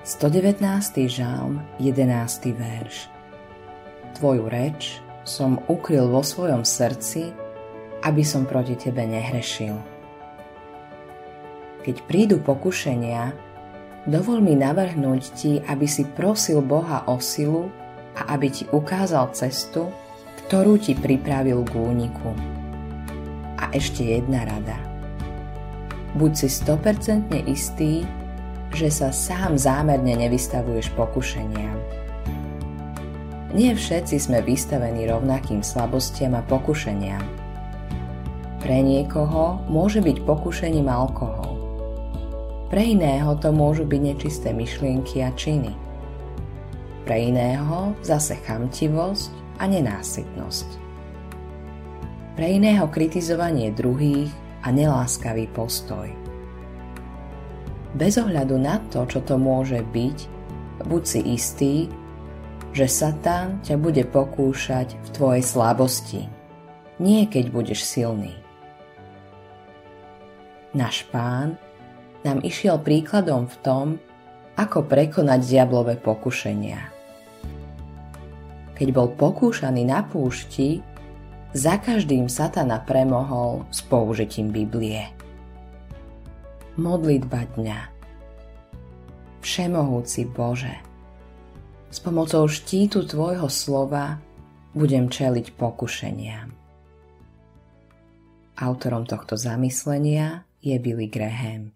119. žalm, 11. verš. Tvoju reč som ukryl vo svojom srdci, aby som proti Tebe nehrešil. Keď prídu pokušenia, dovol mi navrhnúť Ti, aby si prosil Boha o silu a aby Ti ukázal cestu, ktorú Ti pripravil k úniku. A ešte jedna rada. Buď si 100% istý, že sa sám zámerne nevystavuješ pokušeniam. Nie všetci sme vystavení rovnakým slabostiam a pokušeniam. Pre niekoho môže byť pokušením alkohol. Pre iného to môžu byť nečisté myšlienky a činy. Pre iného zase chamtivosť a nenásytnosť. Pre iného kritizovanie druhých a neláskavý postoj bez ohľadu na to, čo to môže byť, buď si istý, že Satan ťa bude pokúšať v tvojej slabosti, nie keď budeš silný. Náš pán nám išiel príkladom v tom, ako prekonať diablové pokušenia. Keď bol pokúšaný na púšti, za každým satana premohol s použitím Biblie. Modlitba dňa Všemohúci Bože, s pomocou štítu Tvojho slova budem čeliť pokušeniam. Autorom tohto zamyslenia je Billy Graham.